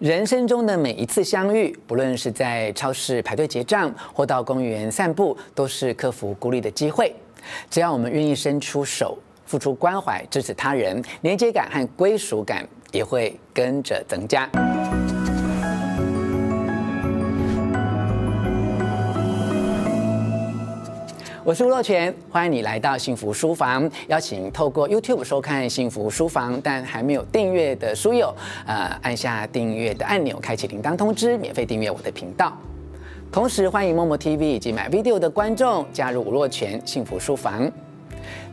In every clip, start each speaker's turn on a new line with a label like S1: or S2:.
S1: 人生中的每一次相遇，不论是在超市排队结账，或到公园散步，都是克服孤立的机会。只要我们愿意伸出手，付出关怀，支持他人，连接感和归属感也会跟着增加。我是吴若权，欢迎你来到幸福书房。邀请透过 YouTube 收看幸福书房，但还没有订阅的书友，呃，按下订阅的按钮，开启铃铛通知，免费订阅我的频道。同时，欢迎默默 TV 以及 MyVideo 的观众加入吴若权幸福书房。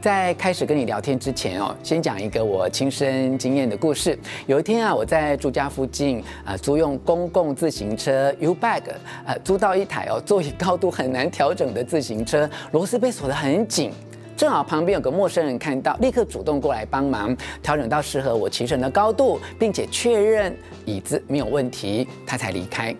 S1: 在开始跟你聊天之前哦，先讲一个我亲身经验的故事。有一天啊，我在住家附近啊租用公共自行车 U-Bike，呃，租到一台哦座椅高度很难调整的自行车，螺丝被锁得很紧。正好旁边有个陌生人看到，立刻主动过来帮忙调整到适合我骑乘的高度，并且确认椅子没有问题，他才离开。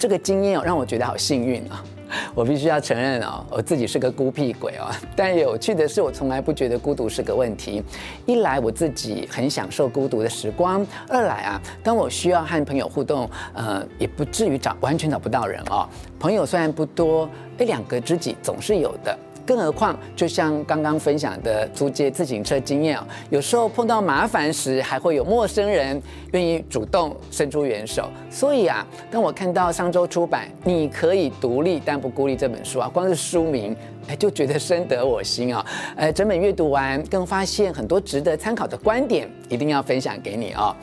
S1: 这个经验哦，让我觉得好幸运啊。我必须要承认哦，我自己是个孤僻鬼哦。但有趣的是，我从来不觉得孤独是个问题。一来我自己很享受孤独的时光；二来啊，当我需要和朋友互动，呃，也不至于找完全找不到人哦。朋友虽然不多，一两个知己总是有的。更何况，就像刚刚分享的租借自行车经验，有时候碰到麻烦时，还会有陌生人愿意主动伸出援手。所以啊，当我看到上周出版《你可以独立但不孤立》这本书啊，光是书名，哎，就觉得深得我心啊。呃，整本阅读完，更发现很多值得参考的观点，一定要分享给你啊。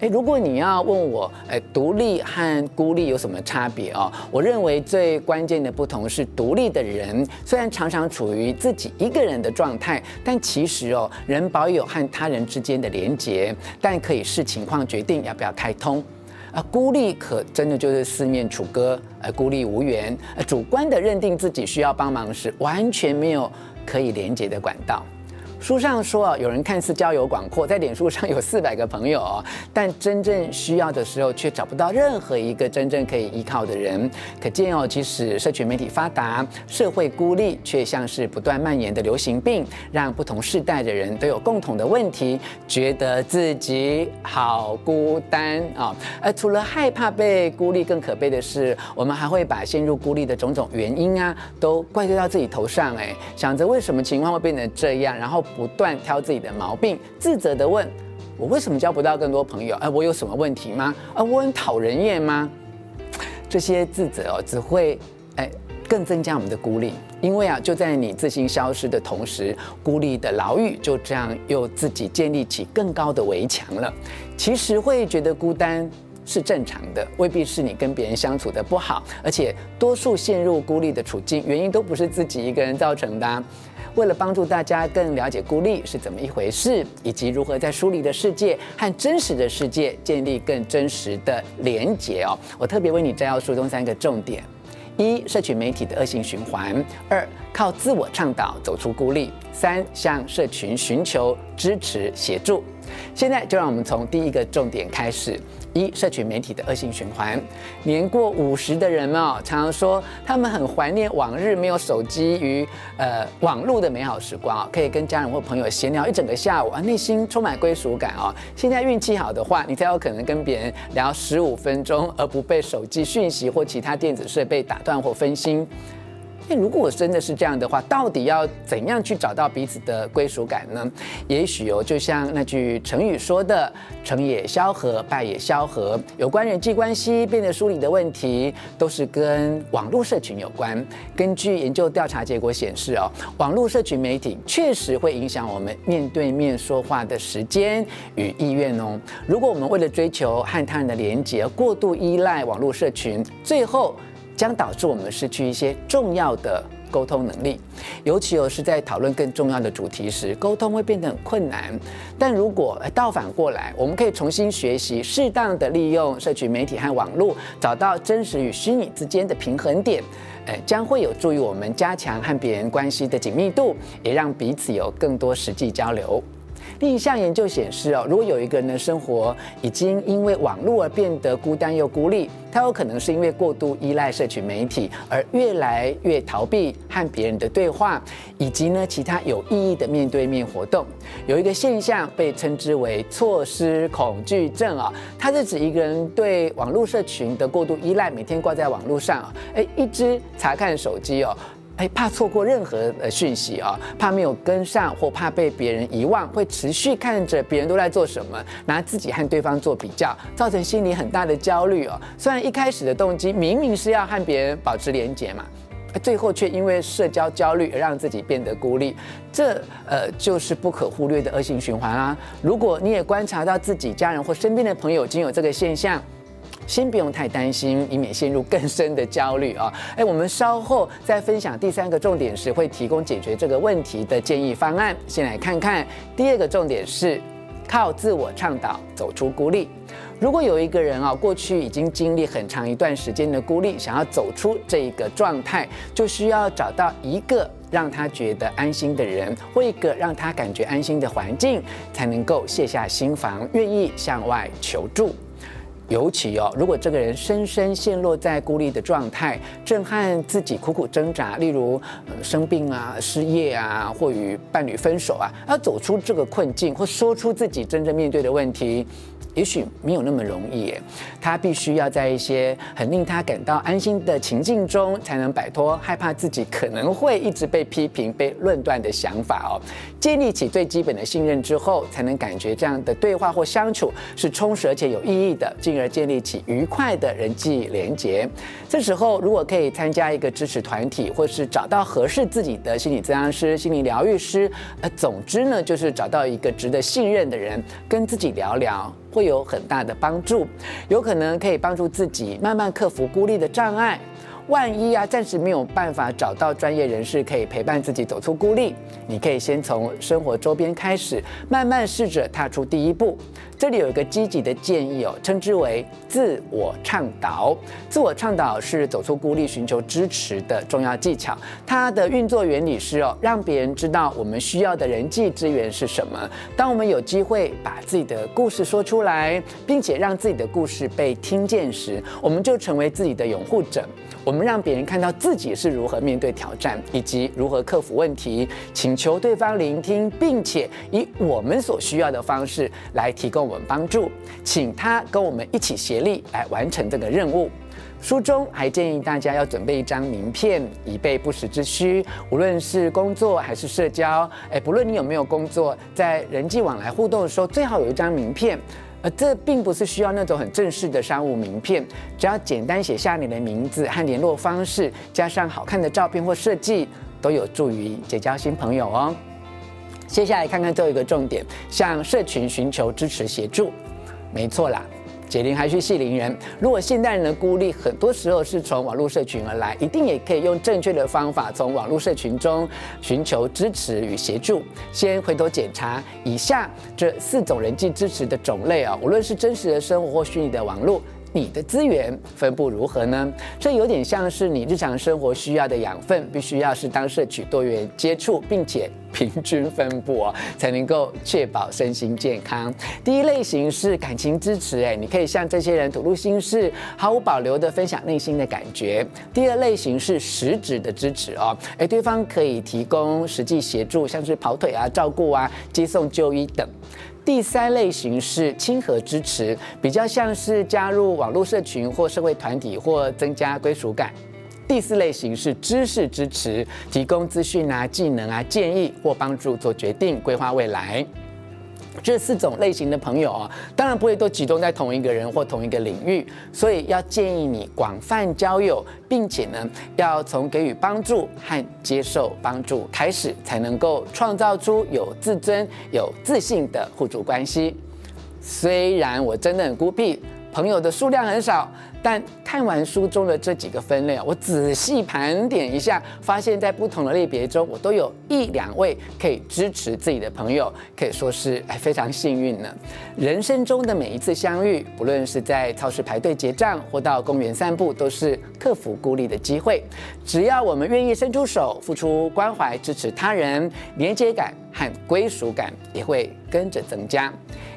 S1: 诶，如果你要问我，诶，独立和孤立有什么差别哦？我认为最关键的不同是，独立的人虽然常常处于自己一个人的状态，但其实哦，人保有和他人之间的连结，但可以视情况决定要不要开通。啊，孤立可真的就是四面楚歌，呃，孤立无援，主观的认定自己需要帮忙时，完全没有可以连接的管道。书上说，有人看似交友广阔，在脸书上有四百个朋友，但真正需要的时候却找不到任何一个真正可以依靠的人。可见哦，即使社群媒体发达，社会孤立却像是不断蔓延的流行病，让不同世代的人都有共同的问题，觉得自己好孤单啊。而除了害怕被孤立，更可悲的是，我们还会把陷入孤立的种种原因啊，都怪罪到自己头上。哎，想着为什么情况会变成这样，然后。不断挑自己的毛病，自责地问：“我为什么交不到更多朋友？哎，我有什么问题吗？啊，我很讨人厌吗？”这些自责哦，只会哎更增加我们的孤立。因为啊，就在你自信消失的同时，孤立的牢狱就这样又自己建立起更高的围墙了。其实会觉得孤单是正常的，未必是你跟别人相处得不好，而且多数陷入孤立的处境，原因都不是自己一个人造成的。为了帮助大家更了解孤立是怎么一回事，以及如何在疏离的世界和真实的世界建立更真实的连结哦，我特别为你摘要书中三个重点：一、社群媒体的恶性循环；二、靠自我倡导走出孤立；三、向社群寻求支持协助。现在就让我们从第一个重点开始。一、社群媒体的恶性循环，年过五十的人们哦，常常说他们很怀念往日没有手机与呃网络的美好时光哦，可以跟家人或朋友闲聊一整个下午啊，内心充满归属感哦。现在运气好的话，你才有可能跟别人聊十五分钟，而不被手机讯息或其他电子设备打断或分心。那如果真的是这样的话，到底要怎样去找到彼此的归属感呢？也许哦，就像那句成语说的“成也萧何，败也萧何”，有关人际关系变得疏离的问题，都是跟网络社群有关。根据研究调查结果显示哦，网络社群媒体确实会影响我们面对面说话的时间与意愿哦。如果我们为了追求和他人的连结，过度依赖网络社群，最后，将导致我们失去一些重要的沟通能力，尤其有是在讨论更重要的主题时，沟通会变得很困难。但如果倒反过来，我们可以重新学习，适当的利用社群媒体和网络，找到真实与虚拟之间的平衡点，呃，将会有助于我们加强和别人关系的紧密度，也让彼此有更多实际交流。另一项研究显示哦，如果有一个人的生活已经因为网络而变得孤单又孤立，他有可能是因为过度依赖社群媒体而越来越逃避和别人的对话，以及呢其他有意义的面对面活动。有一个现象被称之为错失恐惧症啊，它是指一个人对网络社群的过度依赖，每天挂在网络上，哎，一直查看手机哦。哎，怕错过任何的讯息啊，怕没有跟上，或怕被别人遗忘，会持续看着别人都在做什么，拿自己和对方做比较，造成心里很大的焦虑哦。虽然一开始的动机明明是要和别人保持连结嘛，最后却因为社交焦虑而让自己变得孤立，这呃就是不可忽略的恶性循环啦。如果你也观察到自己家人或身边的朋友已经有这个现象，先不用太担心，以免陷入更深的焦虑啊！哎，我们稍后在分享第三个重点时，会提供解决这个问题的建议方案。先来看看第二个重点是，靠自我倡导走出孤立。如果有一个人啊，过去已经经历很长一段时间的孤立，想要走出这一个状态，就需要找到一个让他觉得安心的人，或一个让他感觉安心的环境，才能够卸下心防，愿意向外求助。尤其哦，如果这个人深深陷落在孤立的状态，震撼自己苦苦挣扎，例如生病啊、失业啊，或与伴侣分手啊，要走出这个困境，或说出自己真正面对的问题。也许没有那么容易，他必须要在一些很令他感到安心的情境中，才能摆脱害怕自己可能会一直被批评、被论断的想法哦。建立起最基本的信任之后，才能感觉这样的对话或相处是充实而且有意义的，进而建立起愉快的人际连结。这时候，如果可以参加一个支持团体，或是找到合适自己的心理咨商师、心理疗愈师，呃，总之呢，就是找到一个值得信任的人，跟自己聊聊。会有很大的帮助，有可能可以帮助自己慢慢克服孤立的障碍。万一啊，暂时没有办法找到专业人士可以陪伴自己走出孤立，你可以先从生活周边开始，慢慢试着踏出第一步。这里有一个积极的建议哦，称之为自我倡导。自我倡导是走出孤立、寻求支持的重要技巧。它的运作原理是哦，让别人知道我们需要的人际资源是什么。当我们有机会把自己的故事说出来，并且让自己的故事被听见时，我们就成为自己的拥护者。我们让别人看到自己是如何面对挑战，以及如何克服问题，请求对方聆听，并且以我们所需要的方式来提供我们帮助，请他跟我们一起协力来完成这个任务。书中还建议大家要准备一张名片，以备不时之需。无论是工作还是社交，哎，不论你有没有工作，在人际往来互动的时候，最好有一张名片。而这并不是需要那种很正式的商务名片，只要简单写下你的名字和联络方式，加上好看的照片或设计，都有助于结交新朋友哦。接下来看看最后一个重点，向社群寻求支持协助，没错啦。解铃还需系铃人。如果现代人的孤立很多时候是从网络社群而来，一定也可以用正确的方法从网络社群中寻求支持与协助。先回头检查以下这四种人际支持的种类啊，无论是真实的生活或虚拟的网络。你的资源分布如何呢？这有点像是你日常生活需要的养分，必须要适当摄取、多元接触，并且平均分布哦，才能够确保身心健康。第一类型是感情支持，哎，你可以向这些人吐露心事，毫无保留地分享内心的感觉。第二类型是实质的支持哦，哎，对方可以提供实际协助，像是跑腿啊、照顾啊、接送就医等。第三类型是亲和支持，比较像是加入网络社群或社会团体，或增加归属感。第四类型是知识支持，提供资讯啊、技能啊、建议或帮助做决定、规划未来。这四种类型的朋友啊，当然不会都集中在同一个人或同一个领域，所以要建议你广泛交友，并且呢，要从给予帮助和接受帮助开始，才能够创造出有自尊、有自信的互助关系。虽然我真的很孤僻，朋友的数量很少。但看完书中的这几个分类啊，我仔细盘点一下，发现在不同的类别中，我都有一两位可以支持自己的朋友，可以说是哎非常幸运呢。人生中的每一次相遇，不论是在超市排队结账，或到公园散步，都是克服孤立的机会。只要我们愿意伸出手，付出关怀，支持他人，连接感和归属感也会跟着增加。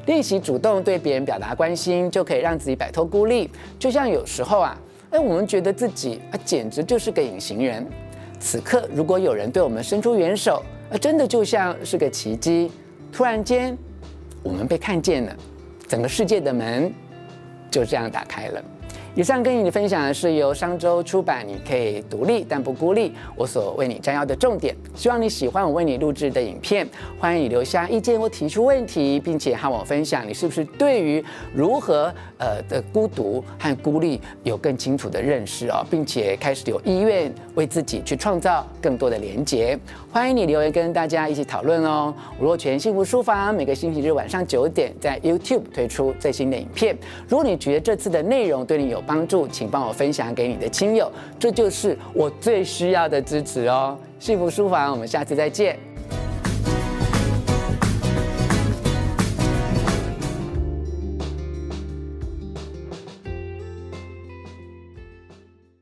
S1: 练习主动对别人表达关心，就可以让自己摆脱孤立。就像有时候啊，哎，我们觉得自己啊，简直就是个隐形人。此刻，如果有人对我们伸出援手，啊，真的就像是个奇迹。突然间，我们被看见了，整个世界的门就这样打开了。以上跟你的分享的是由商周出版，你可以独立但不孤立。我所为你摘要的重点，希望你喜欢我为你录制的影片。欢迎你留下意见或提出问题，并且和我分享你是不是对于如何呃的孤独和孤立有更清楚的认识哦，并且开始有意愿为自己去创造更多的连结。欢迎你留言跟大家一起讨论哦。吴若权幸福书房每个星期日晚上九点在 YouTube 推出最新的影片。如果你觉得这次的内容对你有帮助，请帮我分享给你的亲友，这就是我最需要的支持哦。幸福书房，我们下次再见。